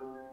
Bye.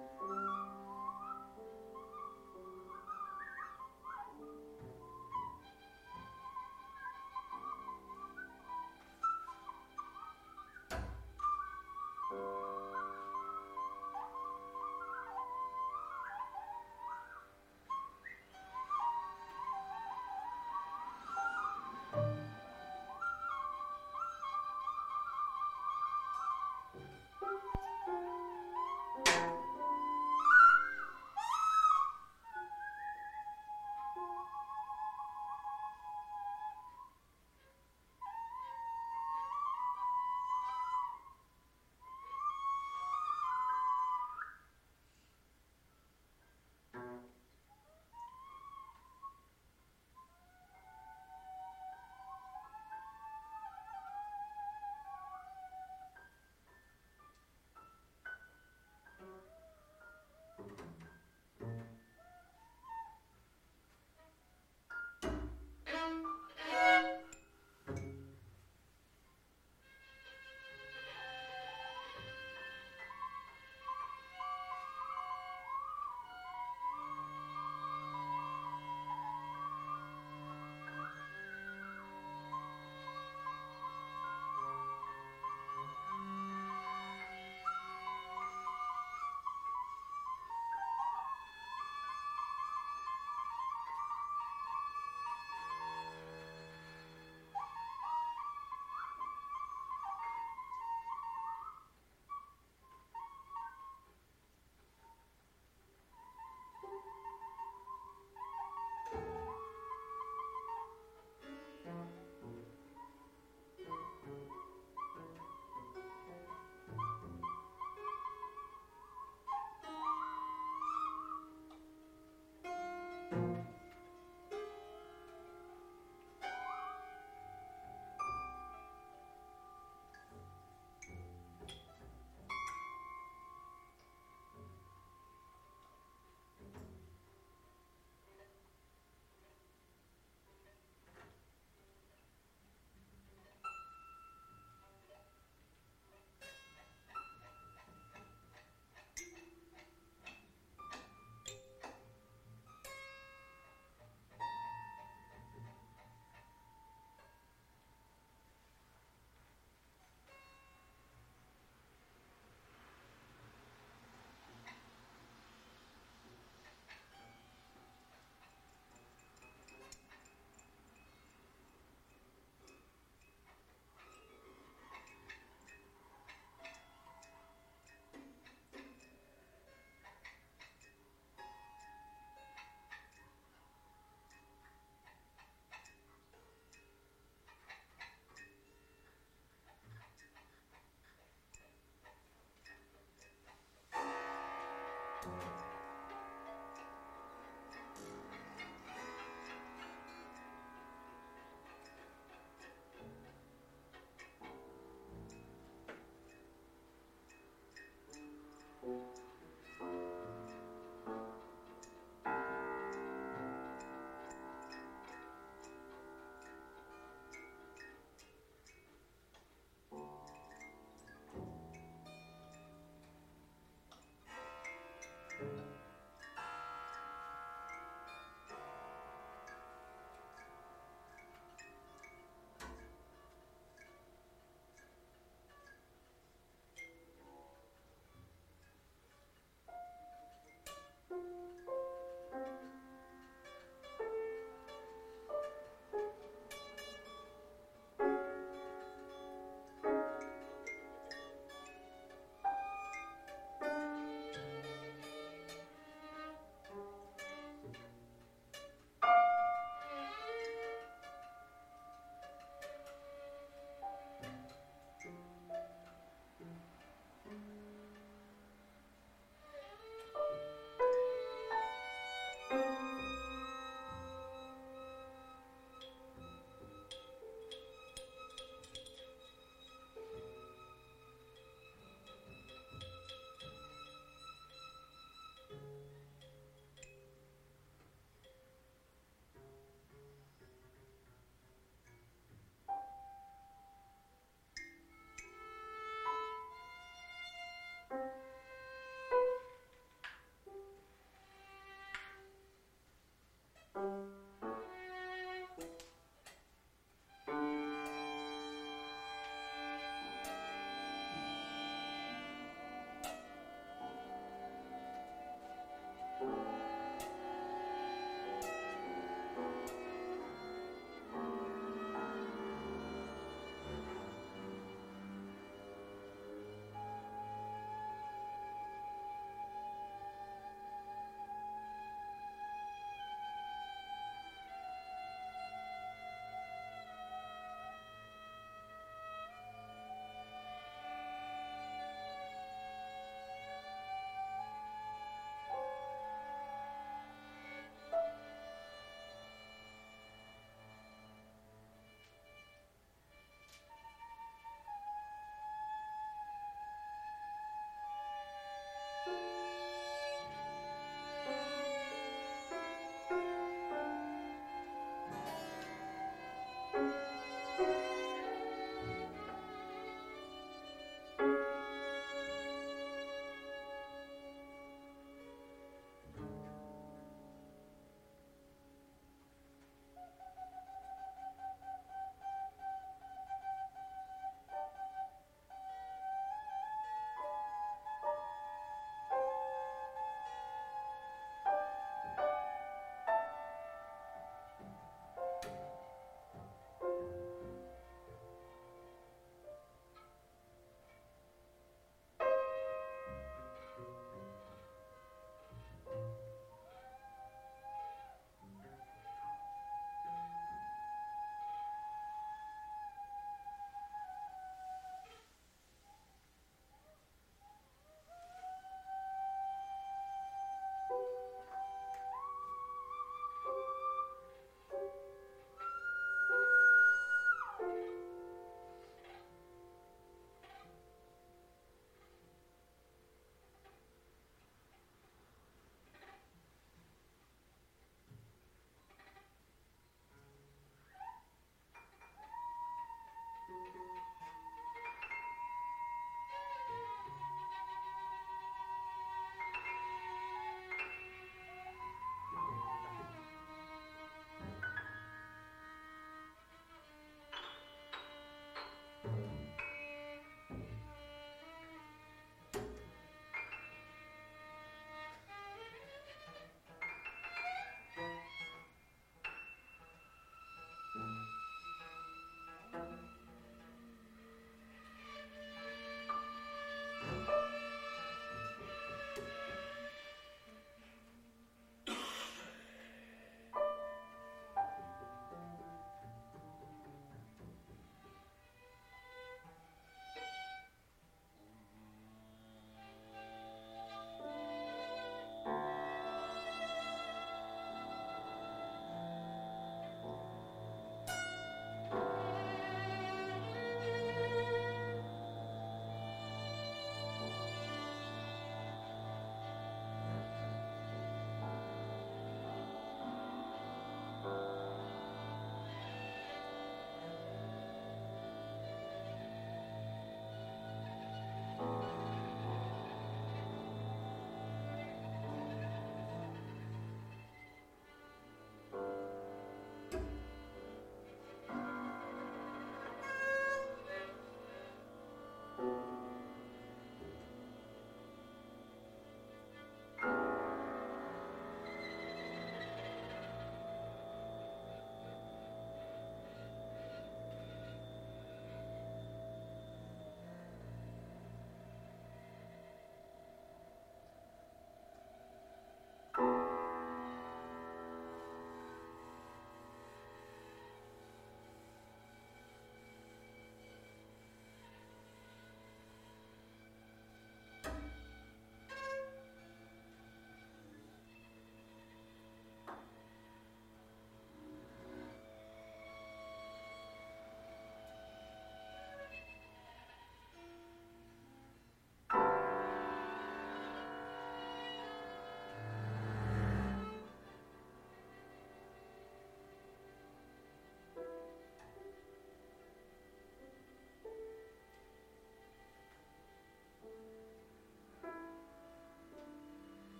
thank you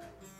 Bye.